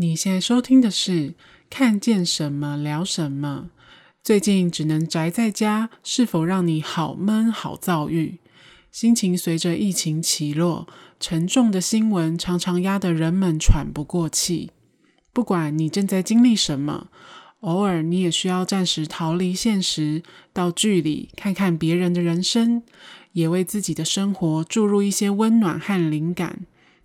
你现在收听的是《看见什么聊什么》。最近只能宅在家，是否让你好闷好躁郁？心情随着疫情起落，沉重的新闻常常压得人们喘不过气。不管你正在经历什么，偶尔你也需要暂时逃离现实，到剧里看看别人的人生，也为自己的生活注入一些温暖和灵感。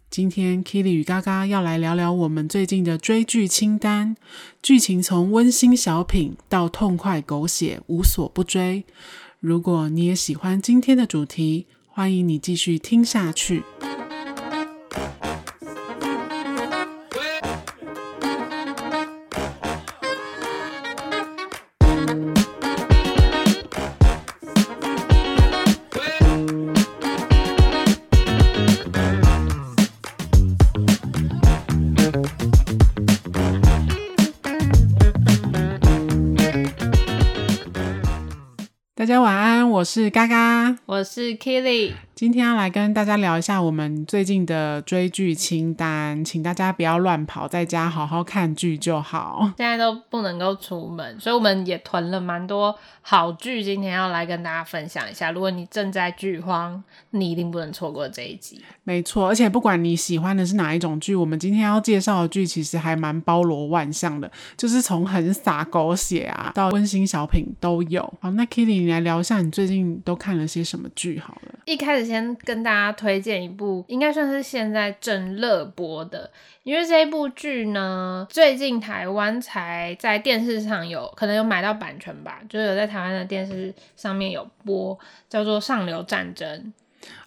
今天 Kitty 与嘎嘎要来聊聊我们最近的追剧清单，剧情从温馨小品到痛快狗血，无所不追。如果你也喜欢今天的主题，欢迎你继续听下去。大家晚安，我是嘎嘎，我是 Kelly。今天要来跟大家聊一下我们最近的追剧清单，请大家不要乱跑，在家好好看剧就好。现在都不能够出门，所以我们也囤了蛮多好剧，今天要来跟大家分享一下。如果你正在剧荒，你一定不能错过这一集。没错，而且不管你喜欢的是哪一种剧，我们今天要介绍的剧其实还蛮包罗万象的，就是从很洒狗血啊到温馨小品都有。好，那 Kitty，你来聊一下你最近都看了些什么剧好了。一开始。先跟大家推荐一部，应该算是现在正热播的，因为这一部剧呢，最近台湾才在电视上有可能有买到版权吧，就有在台湾的电视上面有播，叫做《上流战争》。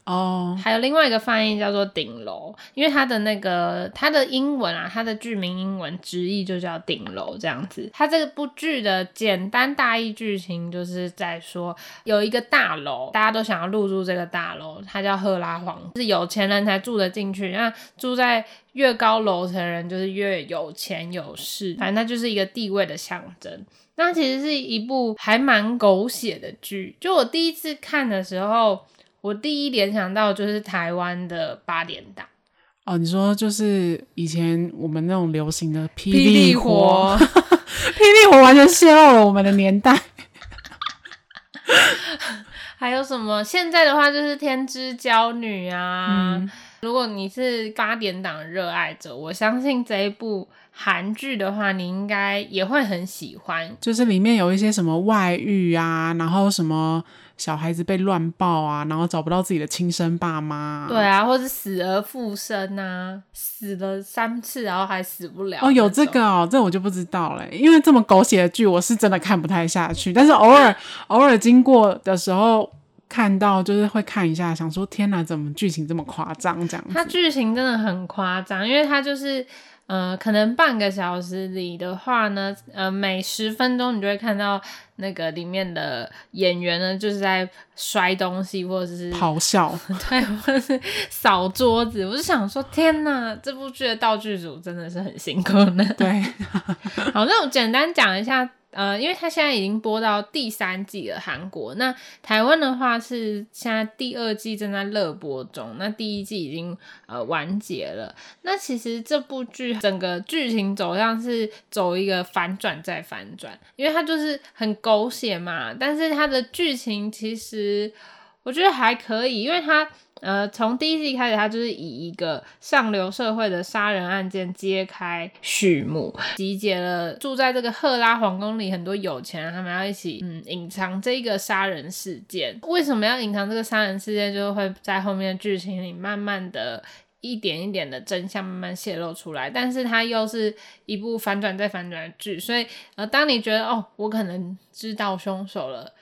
哦还有另外一个翻译叫做顶楼，因为它的那个它的英文啊，它的剧名英文直译就叫顶楼这样子。它这部剧的简单大意剧情就是在说，有一个大楼，大家都想要入住这个大楼，它叫赫拉皇，是有钱人才住得进去。那住在越高楼层人就是越有钱有势，反正它就是一个地位的象征。那其实是一部还蛮狗血的剧，就我第一次看的时候。我第一联想到就是台湾的八点档哦，你说就是以前我们那种流行的霹雳火，霹雳火完全泄露了我们的年代。还有什么？现在的话就是天之骄女啊。嗯、如果你是八点档热爱者，我相信这一部韩剧的话，你应该也会很喜欢。就是里面有一些什么外遇啊，然后什么。小孩子被乱抱啊，然后找不到自己的亲生爸妈啊。对啊，或是死而复生啊，死了三次然后还死不了。哦，有这个哦，这我就不知道了，因为这么狗血的剧，我是真的看不太下去。但是偶尔 偶尔经过的时候看到，就是会看一下，想说天哪，怎么剧情这么夸张？这样子。它剧情真的很夸张，因为它就是。呃，可能半个小时里的话呢，呃，每十分钟你就会看到那个里面的演员呢，就是在摔东西或者是咆哮，对，或者是扫桌子。我就想说，天哪，这部剧的道具组真的是很辛苦呢。对，好，那我简单讲一下。呃，因为它现在已经播到第三季了，韩国。那台湾的话是现在第二季正在热播中，那第一季已经呃完结了。那其实这部剧整个剧情走向是走一个反转再反转，因为它就是很狗血嘛，但是它的剧情其实我觉得还可以，因为它。呃，从第一季开始，他就是以一个上流社会的杀人案件揭开序幕，集结了住在这个赫拉皇宫里很多有钱人，他们要一起嗯隐藏这个杀人事件。为什么要隐藏这个杀人事件？就会在后面的剧情里慢慢的一点一点的真相慢慢泄露出来。但是它又是一部反转再反转的剧，所以呃，当你觉得哦，我可能知道凶手了，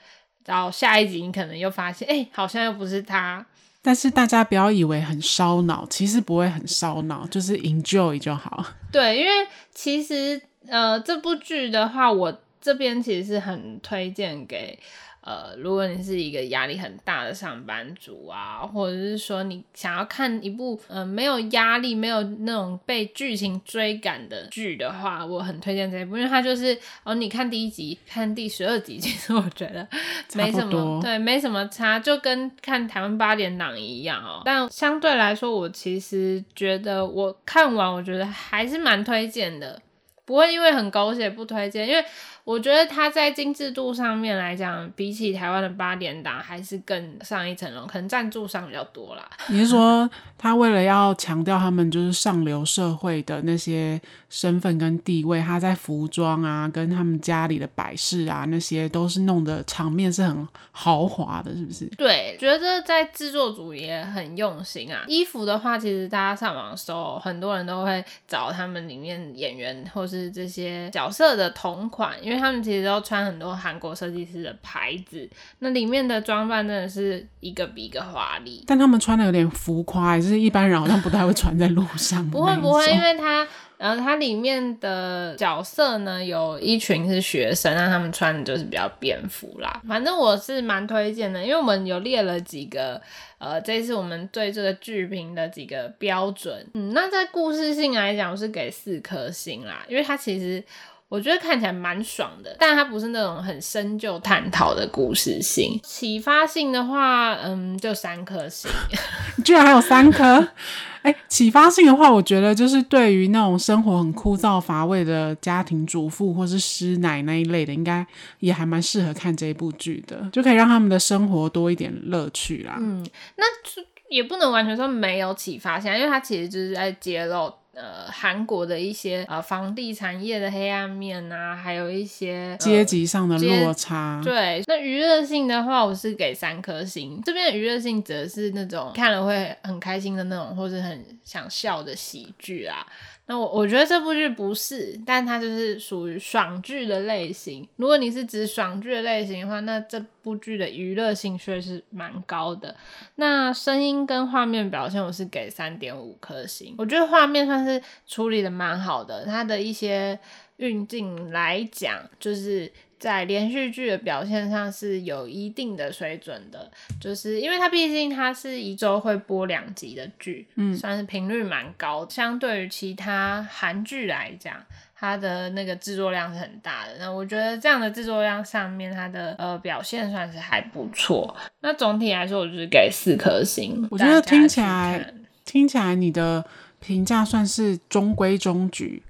然后下一集你可能又发现，哎、好像又不是他。但是大家不要以为很烧脑，其实不会很烧脑，就是 enjoy 就好。对，因为其实呃这部剧的话，我这边其实是很推荐给呃，如果你是一个压力很大的上班族啊，或者是说你想要看一部呃没有压力、没有那种被剧情追赶的剧的话，我很推荐这一部，因为它就是哦，你看第一集、看第十二集，其实我觉得没什么，对，没什么差，就跟看台湾八点档一样哦。但相对来说，我其实觉得我看完，我觉得还是蛮推荐的，不会因为很狗血不推荐，因为。我觉得它在精致度上面来讲，比起台湾的八点档还是更上一层楼，可能赞助商比较多啦。你是说，他为了要强调他们就是上流社会的那些身份跟地位，他在服装啊，跟他们家里的摆饰啊，那些都是弄的场面是很豪华的，是不是？对，觉得在制作组也很用心啊。衣服的话，其实大家上网搜，很多人都会找他们里面演员或是这些角色的同款，因为。他们其实都穿很多韩国设计师的牌子，那里面的装扮真的是一个比一个华丽。但他们穿的有点浮夸，就是一般人好像不太会穿在路上。不会不会，因为他，然后它里面的角色呢，有一群是学生，那他们穿的就是比较便服啦。反正我是蛮推荐的，因为我们有列了几个，呃，这次我们对这个剧评的几个标准。嗯，那在故事性来讲，我是给四颗星啦，因为它其实。我觉得看起来蛮爽的，但它不是那种很深究探讨的故事性。启发性的话，嗯，就三颗星。居然还有三颗？哎、欸，启发性的话，我觉得就是对于那种生活很枯燥乏味的家庭主妇或是师奶那一类的，应该也还蛮适合看这一部剧的，就可以让他们的生活多一点乐趣啦。嗯，那也不能完全说没有启发性，因为它其实就是在揭露。呃，韩国的一些呃房地产业的黑暗面啊，还有一些阶级上的落差。对，那娱乐性的话，我是给三颗星。这边的娱乐性则是那种看了会很开心的那种，或是很想笑的喜剧啊。那我我觉得这部剧不是，但它就是属于爽剧的类型。如果你是指爽剧的类型的话，那这部剧的娱乐性确实是蛮高的。那声音跟画面表现，我是给三点五颗星。我觉得画面算是处理的蛮好的，它的一些运镜来讲，就是。在连续剧的表现上是有一定的水准的，就是因为它毕竟它是一周会播两集的剧，嗯，算是频率蛮高。相对于其他韩剧来讲，它的那个制作量是很大的。那我觉得这样的制作量上面，它的呃表现算是还不错。那总体来说，我就是给四颗星。我觉得听起来听起来你的评价算是中规中矩。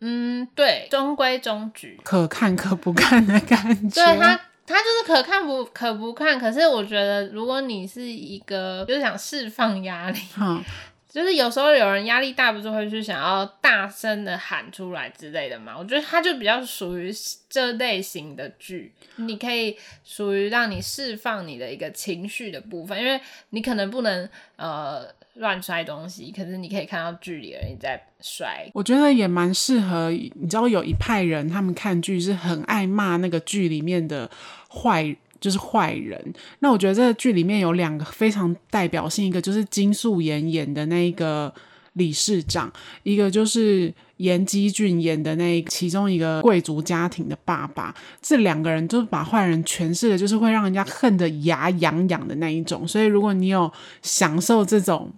嗯，对，中规中矩，可看可不看的感觉。对，他，他就是可看不可不看。可是我觉得，如果你是一个就是想释放压力，嗯，就是有时候有人压力大，不是会去想要大声的喊出来之类的嘛？我觉得它就比较属于这类型的剧，你可以属于让你释放你的一个情绪的部分，因为你可能不能呃。乱摔东西，可是你可以看到剧里的人在摔。我觉得也蛮适合，你知道有一派人，他们看剧是很爱骂那个剧里面的坏，就是坏人。那我觉得这个剧里面有两个非常代表性，一个就是金素妍演的那一个理事长，一个就是严基俊演的那其中一个贵族家庭的爸爸。这两个人就是把坏人诠释的，就是会让人家恨得牙痒痒的那一种。所以如果你有享受这种。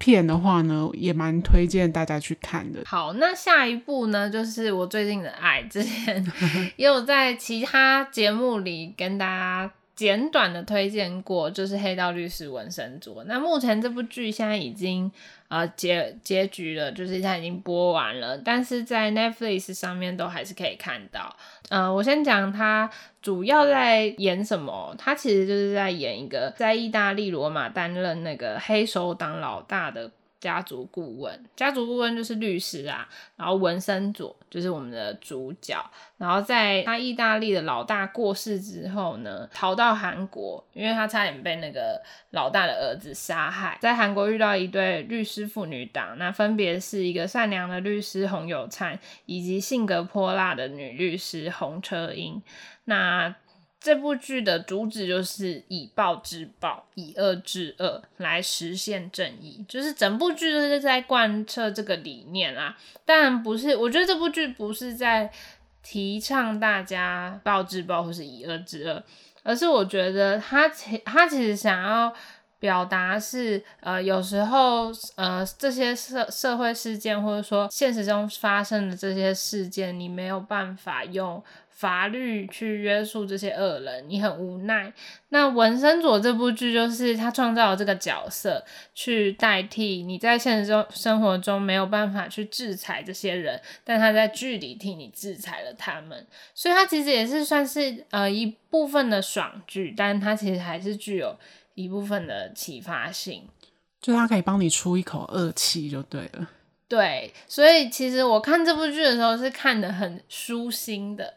片的话呢，也蛮推荐大家去看的。好，那下一部呢，就是我最近的爱，之前 也有在其他节目里跟大家简短的推荐过，就是《黑道律师文森佐》。那目前这部剧现在已经呃结结局了，就是现在已经播完了，但是在 Netflix 上面都还是可以看到。呃，我先讲他主要在演什么，他其实就是在演一个在意大利罗马担任那个黑手党老大的。家族顾问，家族顾问就是律师啊。然后文森佐就是我们的主角。然后在他意大利的老大过世之后呢，逃到韩国，因为他差点被那个老大的儿子杀害。在韩国遇到一对律师父女档，那分别是一个善良的律师洪有灿，以及性格泼辣的女律师洪车英。那这部剧的主旨就是以暴制暴，以恶制恶，来实现正义。就是整部剧都是在贯彻这个理念啊。当然不是，我觉得这部剧不是在提倡大家暴制暴或是以恶制恶，而是我觉得他其他其实想要表达是，呃，有时候呃这些社社会事件或者说现实中发生的这些事件，你没有办法用。法律去约束这些恶人，你很无奈。那《文森佐》这部剧就是他创造了这个角色，去代替你在现实中生活中没有办法去制裁这些人，但他在剧里替你制裁了他们。所以，他其实也是算是呃一部分的爽剧，但他其实还是具有一部分的启发性，就他可以帮你出一口恶气就对了。对，所以其实我看这部剧的时候是看得很舒心的。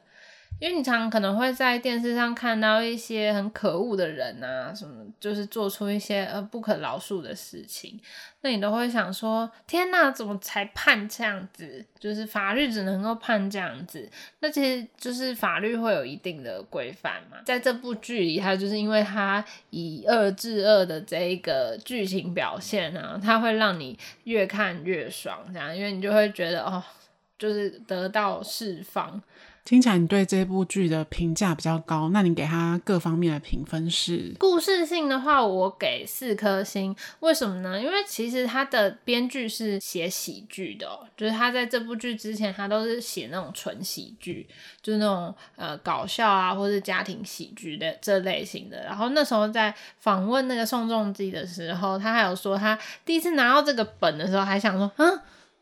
因为你常可能会在电视上看到一些很可恶的人啊，什么就是做出一些呃不可饶恕的事情，那你都会想说：天哪，怎么才判这样子？就是法律只能够判这样子。那其实就是法律会有一定的规范嘛。在这部剧里，它就是因为它以恶制恶的这一个剧情表现啊，它会让你越看越爽，这样，因为你就会觉得哦，就是得到释放。听起来你对这部剧的评价比较高，那你给他各方面的评分是？故事性的话，我给四颗星。为什么呢？因为其实他的编剧是写喜剧的，就是他在这部剧之前，他都是写那种纯喜剧，就是那种呃搞笑啊，或是家庭喜剧的这类型的。然后那时候在访问那个宋仲基的时候，他还有说，他第一次拿到这个本的时候，还想说，嗯。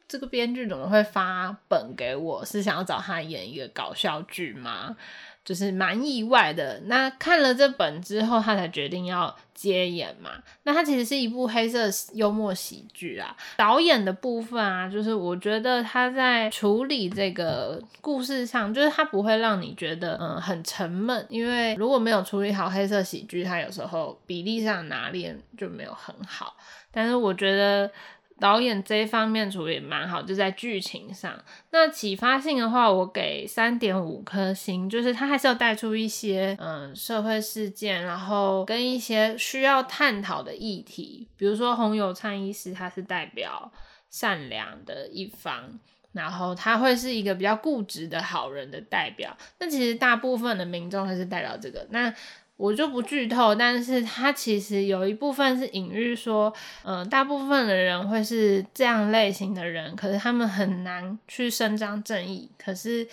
这个编剧怎么会发本给我？是想要找他演一个搞笑剧吗？就是蛮意外的。那看了这本之后，他才决定要接演嘛。那他其实是一部黑色幽默喜剧啊。导演的部分啊，就是我觉得他在处理这个故事上，就是他不会让你觉得嗯很沉闷。因为如果没有处理好黑色喜剧，他有时候比例上拿捏就没有很好。但是我觉得。导演这一方面处理也蛮好，就在剧情上。那启发性的话，我给三点五颗星，就是它还是要带出一些嗯社会事件，然后跟一些需要探讨的议题，比如说洪有灿医师，他是代表善良的一方，然后他会是一个比较固执的好人的代表。那其实大部分的民众还是代表这个。那我就不剧透，但是它其实有一部分是隐喻说，嗯、大部分的人会是这样类型的人，可是他们很难去伸张正义。可是，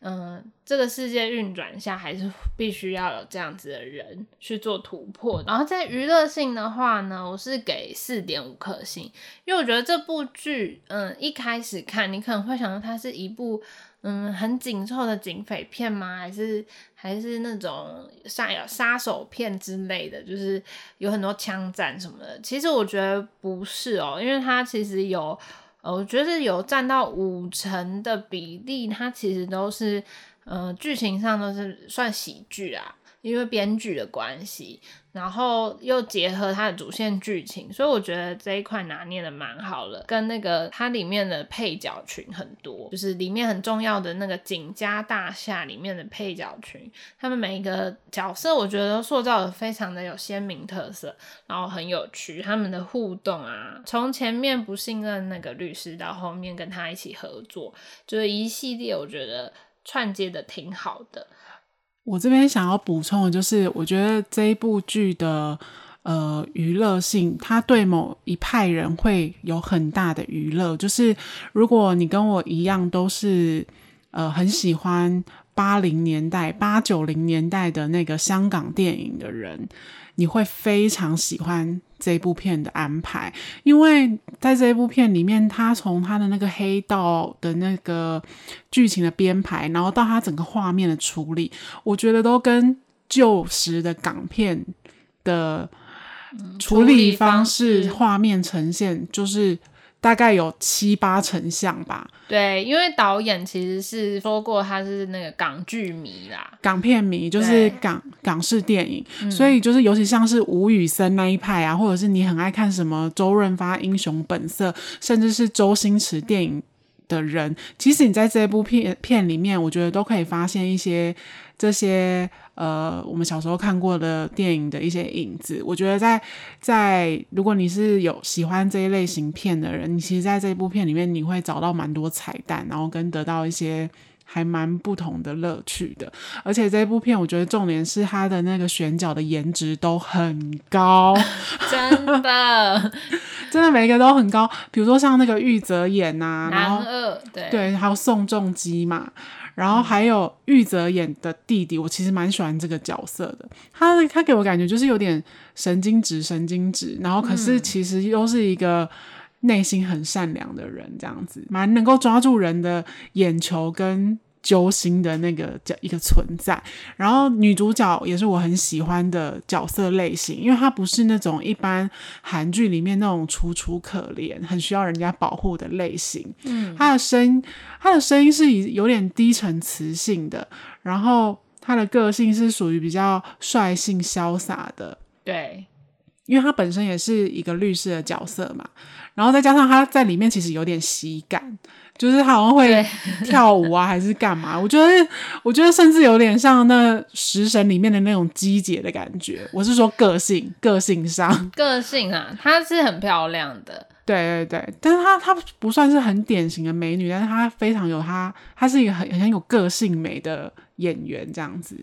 嗯、这个世界运转下，还是必须要有这样子的人去做突破。然后在娱乐性的话呢，我是给四点五颗星，因为我觉得这部剧，嗯、一开始看你可能会想到它是一部。嗯，很紧凑的警匪片吗？还是还是那种杀杀手片之类的？就是有很多枪战什么的。其实我觉得不是哦，因为它其实有，呃，我觉得有占到五成的比例，它其实都是，呃，剧情上都是算喜剧啊。因为编剧的关系，然后又结合它的主线剧情，所以我觉得这一块拿捏的蛮好了。跟那个它里面的配角群很多，就是里面很重要的那个景家大厦里面的配角群，他们每一个角色我觉得塑造的非常的有鲜明特色，然后很有趣。他们的互动啊，从前面不信任那个律师，到后面跟他一起合作，就是一系列我觉得串接的挺好的。我这边想要补充的就是，我觉得这一部剧的呃娱乐性，它对某一派人会有很大的娱乐。就是如果你跟我一样都是呃很喜欢八零年代、八九零年代的那个香港电影的人。你会非常喜欢这部片的安排，因为在这一部片里面，他从他的那个黑道的那个剧情的编排，然后到他整个画面的处理，我觉得都跟旧时的港片的处理方式、画面呈现就是。大概有七八成像吧。对，因为导演其实是说过他是那个港剧迷啦，港片迷就是港港式电影，嗯，所以就是尤其像是吴宇森那一派啊，或者是你很爱看什么周润发《英雄本色》，甚至是周星驰电影的人，其实你在这部片片里面，我觉得都可以发现一些这些。呃，我们小时候看过的电影的一些影子，我觉得在在如果你是有喜欢这一类型片的人，你其实在这部片里面你会找到蛮多彩蛋，然后跟得到一些还蛮不同的乐趣的。而且这部片我觉得重点是它的那个选角的颜值都很高，真的，真的每一个都很高。比如说像那个玉泽演呐、啊，男二对对，还有宋仲基嘛。然后还有玉泽演的弟弟，我其实蛮喜欢这个角色的。他他给我感觉就是有点神经质，神经质，然后可是其实又是一个内心很善良的人，这样子蛮能够抓住人的眼球跟。揪心的那个角一个存在，然后女主角也是我很喜欢的角色类型，因为她不是那种一般韩剧里面那种楚楚可怜、很需要人家保护的类型。嗯，她的声，她的声音是以有点低沉磁性的，然后她的个性是属于比较率性潇洒的。对，因为她本身也是一个律师的角色嘛，然后再加上她在里面其实有点喜感。就是好像会跳舞啊，还是干嘛？我觉得，我觉得甚至有点像那食神里面的那种鸡姐的感觉。我是说个性，个性上，个性啊，她是很漂亮的，对对对。但是她她不算是很典型的美女，但是她非常有她，她是一个很很有个性美的演员，这样子。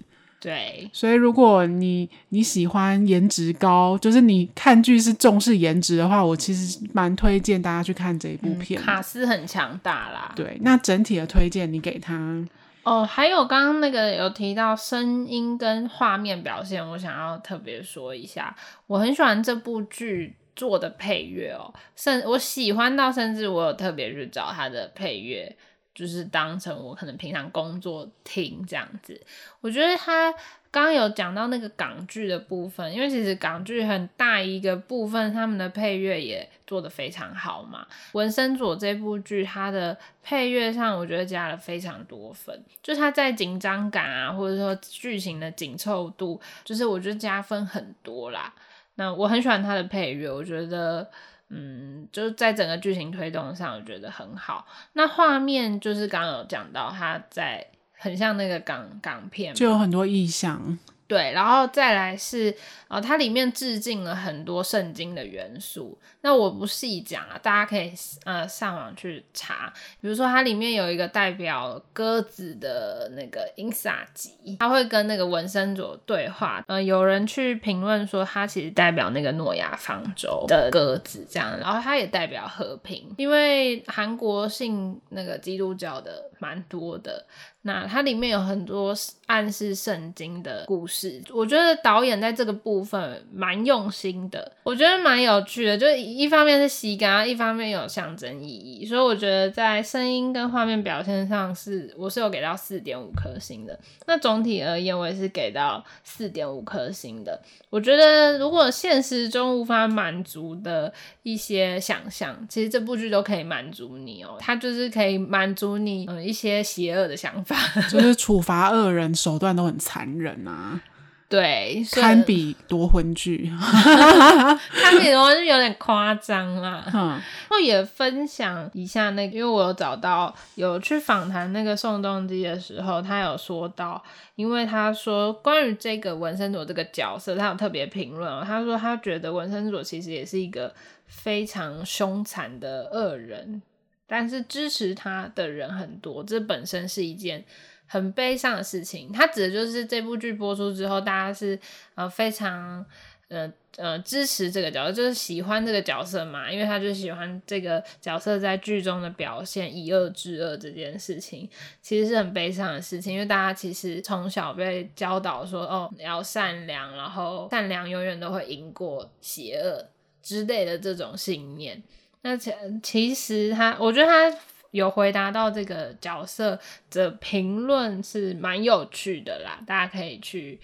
对，所以如果你你喜欢颜值高，就是你看剧是重视颜值的话，我其实蛮推荐大家去看这一部片。嗯，卡斯很强大啦。对，那整体的推荐你给他哦。还有刚刚那个有提到声音跟画面表现，我想要特别说一下，我很喜欢这部剧做的配乐哦，甚我喜欢到甚至我有特别去找他的配乐。就是当成我可能平常工作听这样子，我觉得他刚刚有讲到那个港剧的部分，因为其实港剧很大一个部分，他们的配乐也做得非常好嘛。文森佐这部剧，它的配乐上我觉得加了非常多分，就是它在紧张感啊，或者说剧情的紧凑度，就是我觉得加分很多啦。那我很喜欢它的配乐，我觉得。嗯，就是在整个剧情推动上，我觉得很好。那画面就是刚刚有讲到，他在很像那个港港片，就有很多意象。对，然后再来是，呃，它里面致敬了很多圣经的元素。那我不细讲啊，大家可以呃上网去查。比如说，它里面有一个代表鸽子的那个英萨吉，他会跟那个文森佐对话。呃，有人去评论说，它其实代表那个诺亚方舟的鸽子这样，然后它也代表和平，因为韩国信那个基督教的蛮多的。那它里面有很多暗示圣经的故事，我觉得导演在这个部分蛮用心的，我觉得蛮有趣的。就一方面是喜感，一方面有象征意义，所以我觉得在声音跟画面表现上是我是有给到四点五颗星的。那总体而言，我也是给到四点五颗星的。我觉得如果现实中无法满足的一些想象，其实这部剧都可以满足你哦。它就是可以满足你嗯一些邪恶的想法。就是处罚恶人手段都很残忍啊，对，堪比夺魂锯，堪比夺魂锯有点夸张啦。嗯，然后也分享一下那个，因为我有找到有去访谈那个宋仲基的时候，他有说到，因为他说关于这个文森佐这个角色，他有特别评论，他说他觉得文森佐其实也是一个非常凶残的恶人。但是支持他的人很多，这本身是一件很悲伤的事情。他指的就是这部剧播出之后，大家是呃非常呃呃支持这个角色，就是喜欢这个角色嘛，因为他就喜欢这个角色在剧中的表现，以恶制恶这件事情，其实是很悲伤的事情。因为大家其实从小被教导说，哦，要善良，然后善良永远都会赢过邪恶之类的这种信念。那其其实他，我觉得他有回答到这个角色的评论是蛮有趣的啦，大家可以去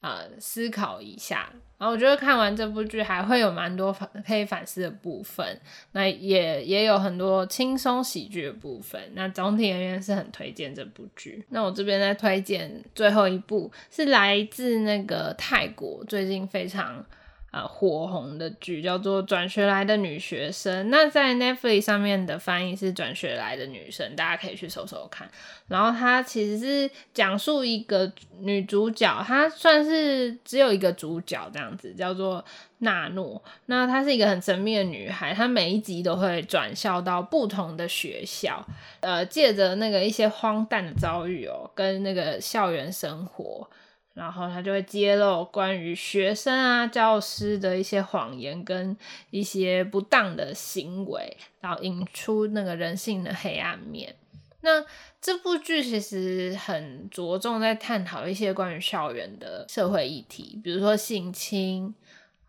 呃思考一下。然后我觉得看完这部剧还会有蛮多反可以反思的部分，那也也有很多轻松喜剧的部分。那总体而言是很推荐这部剧。那我这边再推荐最后一部，是来自那个泰国最近非常。呃火红的剧，叫做《转学来的女学生》。那在 Netflix 上面的翻译是《转学来的女生》，大家可以去搜搜看。然后它其实是讲述一个女主角，她算是只有一个主角这样子，叫做娜诺。那她是一个很神秘的女孩，她每一集都会转校到不同的学校，呃，借着那个一些荒诞的遭遇哦，跟那个校园生活，然后他就会揭露关于学生啊、教师的一些谎言跟一些不当的行为，然后引出那个人性的黑暗面。那这部剧其实很着重在探讨一些关于校园的社会议题，比如说性侵，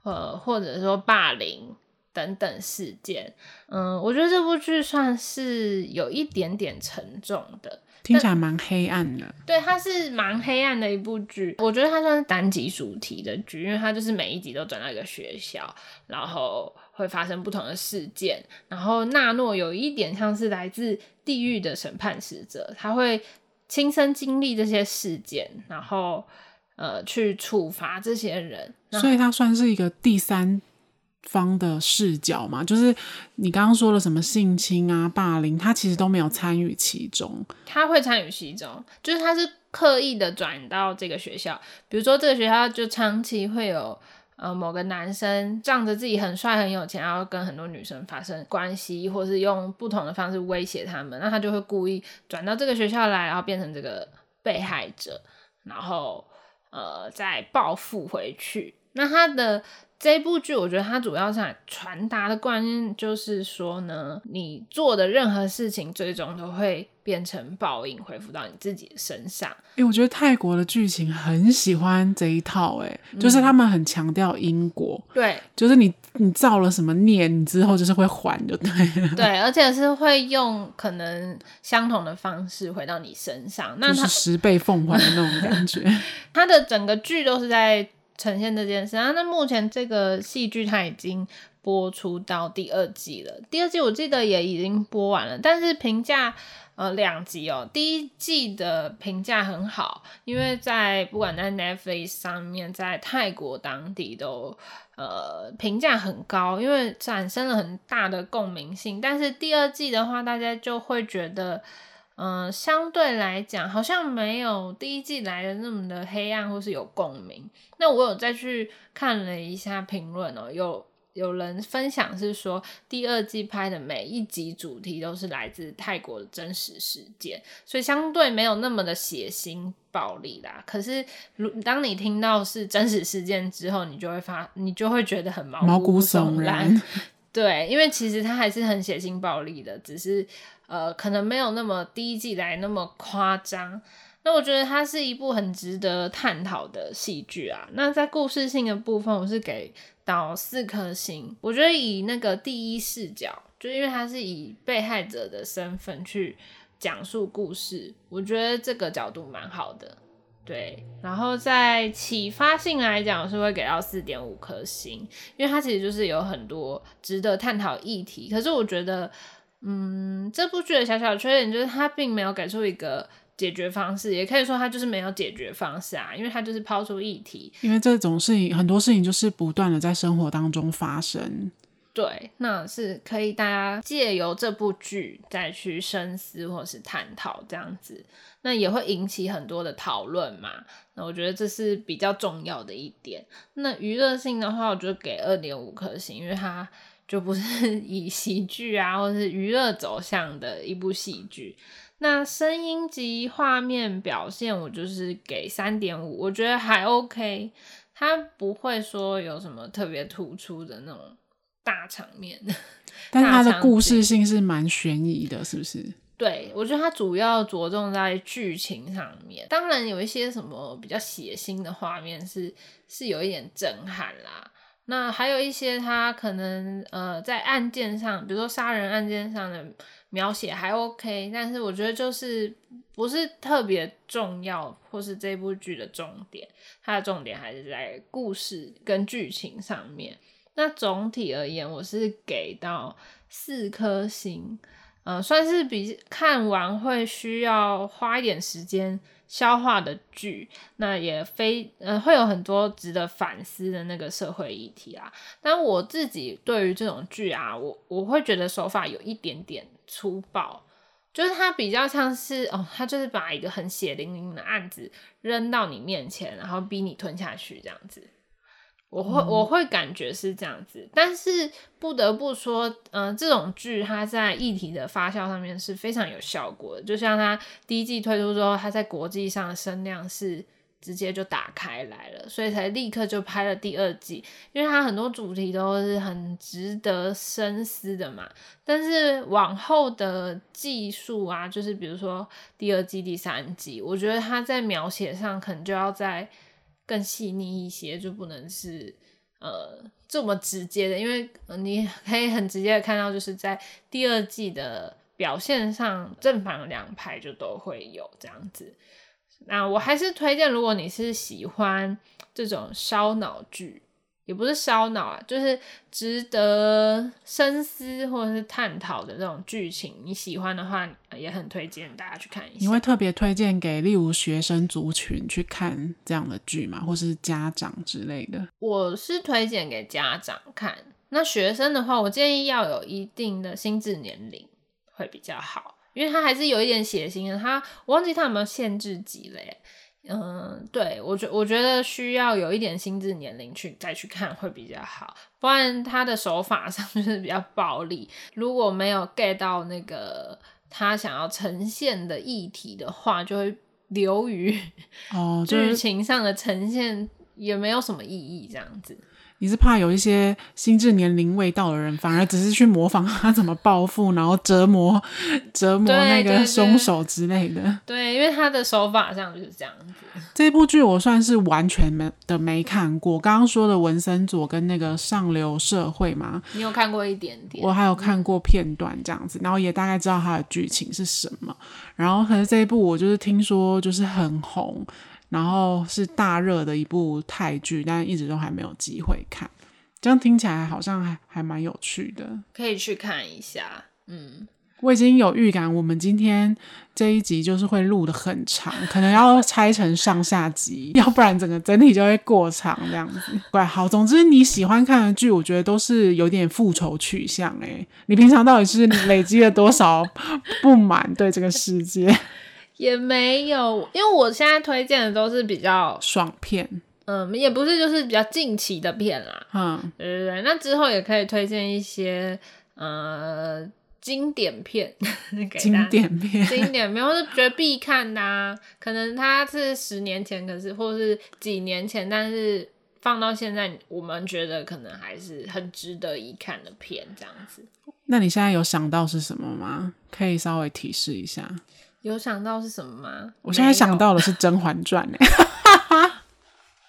呃，或者说霸凌等等事件。嗯，我觉得这部剧算是有一点点沉重的，听起来蛮黑暗的。对，它是蛮黑暗的一部剧。我觉得它算是单集主题的剧，因为它就是每一集都转到一个学校，然后会发生不同的事件。然后纳诺有一点像是来自地狱的审判使者，他会亲身经历这些事件，然后呃去处罚这些人，所以他算是一个第三方的视角嘛。就是你刚刚说了什么性侵啊、霸凌，他其实都没有参与其中。他会参与其中，就是他是刻意的转到这个学校，比如说这个学校就长期会有。呃，某个男生仗着自己很帅很有钱，然后跟很多女生发生关系，或是用不同的方式威胁他们，那他就会故意转到这个学校来，然后变成这个被害者，然后呃再报复回去。那他的。这部剧我觉得它主要是传达的观念就是说呢，你做的任何事情最终都会变成报应，回复到你自己的身上。哎、欸，我觉得泰国的剧情很喜欢这一套，哎、嗯，就是他们很强调因果，对，就是你你造了什么孽，你之后就是会还，就对了，对，而且是会用可能相同的方式回到你身上，那就是十倍奉还的那种感觉。它的整个剧都是在。呈现这件事啊，那目前这个戏剧它已经播出到第二季了，第二季我记得也已经播完了，但是评价呃两集哦，第一季的评价很好，因为在不管在 Netflix 上面，在泰国当地都呃评价很高，因为产生了很大的共鸣性，但是第二季的话，大家就会觉得。嗯、呃，相对来讲，好像没有第一季来的那么的黑暗或是有共鸣。那我有再去看了一下评论哦，有有人分享是说，第二季拍的每一集主题都是来自泰国的真实事件，所以相对没有那么的血腥暴力啦。可是，如当你听到是真实事件之后，你就会发，你就会觉得很毛骨悚然。对，因为其实它还是很血腥暴力的，只是。呃，可能没有那么第一季来那么夸张。那我觉得它是一部很值得探讨的戏剧啊。那在故事性的部分，我是给到四颗星。我觉得以那个第一视角，就因为它是以被害者的身份去讲述故事，我觉得这个角度蛮好的。对，然后在启发性来讲，是会给到四点五颗星，因为它其实就是有很多值得探讨议题。可是我觉得。嗯，这部剧的小小缺点就是它并没有给出一个解决方式，也可以说它就是没有解决方式啊，因为它就是抛出议题。因为这种事情，很多事情就是不断的在生活当中发生。对，那是可以大家借由这部剧再去深思或是探讨这样子，那也会引起很多的讨论嘛。那我觉得这是比较重要的一点。那娱乐性的话，我就给二点五颗星，因为它。就不是 以喜剧啊，或是娱乐走向的一部戏剧。那声音及画面表现，我就是给三点五，我觉得还 OK。它不会说有什么特别突出的那种大场面，但是它的故事性是蛮悬疑的，是不是？对，我觉得它主要着重在剧情上面。当然有一些什么比较血腥的画面是是有一点震撼啦。那还有一些他可能呃在案件上，比如说杀人案件上的描写还 OK，但是我觉得就是不是特别重要，或是这部剧的重点，它的重点还是在故事跟剧情上面。那总体而言，我是给到四颗星。呃，算是比看完会需要花一点时间消化的剧，那也非呃会有很多值得反思的那个社会议题啦。但我自己对于这种剧啊，我我会觉得手法有一点点粗暴，就是它比较像是哦，它就是把一个很血淋淋的案子扔到你面前，然后逼你吞下去这样子。我会我会感觉是这样子，但是不得不说，嗯、呃，这种剧它在议题的发酵上面是非常有效果的。就像它第一季推出之后，它在国际上的声量是直接就打开来了，所以才立刻就拍了第二季。因为它很多主题都是很值得深思的嘛。但是往后的技术啊，就是比如说第二季、第三季，我觉得它在描写上可能就要在。更细腻一些，就不能是呃这么直接的，因为你可以很直接的看到，就是在第二季的表现上，正反两派就都会有这样子。那我还是推荐，如果你是喜欢这种烧脑剧。也不是烧脑啊，就是值得深思或者是探讨的这种剧情，你喜欢的话，也很推荐大家去看一下。你会特别推荐给例如学生族群去看这样的剧吗？或是家长之类的？我是推荐给家长看。那学生的话，我建议要有一定的心智年龄会比较好，因为他还是有一点血腥的。他我忘记他有没有限制级了耶。嗯，对，我觉我觉得需要有一点心智年龄去再去看会比较好，不然他的手法上 就是比较暴力。如果没有 get 到那个他想要呈现的议题的话，就会流于 哦，剧情上的呈现也没有什么意义，这样子。你是怕有一些心智年龄未到的人，反而只是去模仿他怎么报复，然后折磨折磨那个凶手之类的。对，对，对，对，因为他的手法上就是这样子。这部剧我算是完全没的没看过。刚刚说的文森佐跟那个上流社会嘛，你有看过一点点？我还有看过片段这样子，然后也大概知道它的剧情是什么。然后可是这一部我就是听说就是很红。然后是大热的一部泰剧，但一直都还没有机会看。这样听起来好像还还蛮有趣的，可以去看一下。嗯，我已经有预感，我们今天这一集就是会录的很长，可能要拆成上下集，要不然整个整体就会过长这样子。怪好，总之你喜欢看的剧，我觉得都是有点复仇取向。诶，你平常到底是累积了多少 不满对这个世界？也没有，因为我现在推荐的都是比较爽片，嗯，也不是就是比较近期的片啦，嗯，对对对，那之后也可以推荐一些呃经典片，经典片，经典片，或是觉得必看的啊，可能它是十年前，可是或是几年前，但是放到现在，我们觉得可能还是很值得一看的片，这样子。那你现在有想到是什么吗？可以稍微提示一下。有想到是什么吗？我现在想到的是《甄嬛传》哎，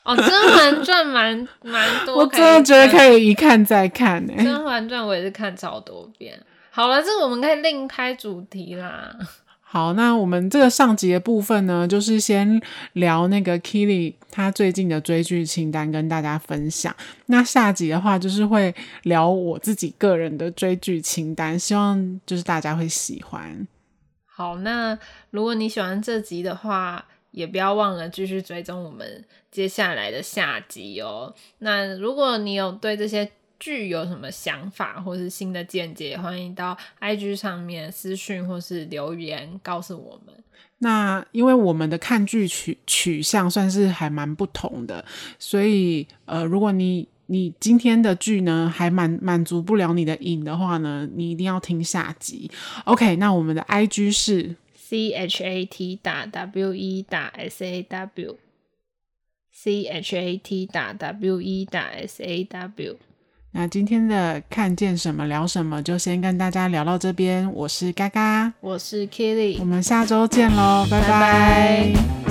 哦，《甄嬛传》蛮蛮多，我真的觉得可以一看再看哎，《甄嬛传》我也是看超多遍。好了，这个我们可以另开主题啦。好，那我们这个上集的部分呢，就是先聊那个 Keely 他最近的追剧清单跟大家分享。那下集的话，就是会聊我自己个人的追剧清单，希望就是大家会喜欢。好，那如果你喜欢这集的话，也不要忘了继续追踪我们接下来的下集哦。那如果你有对这些剧有什么想法或是新的见解，欢迎到 IG 上面私讯或是留言告诉我们。那因为我们的看剧取取向算是还蛮不同的，所以呃，如果你你今天的剧呢，还满满足不了你的瘾的话呢，你一定要听下集。OK，那我们的 IG 是 C H A T 打 W E 打 S A W，C H A T 打 W E 打 S A W。那今天的看见什么聊什么，就先跟大家聊到这边。我是嘎嘎，我是 Kitty，我们下周见喽，拜拜。拜拜。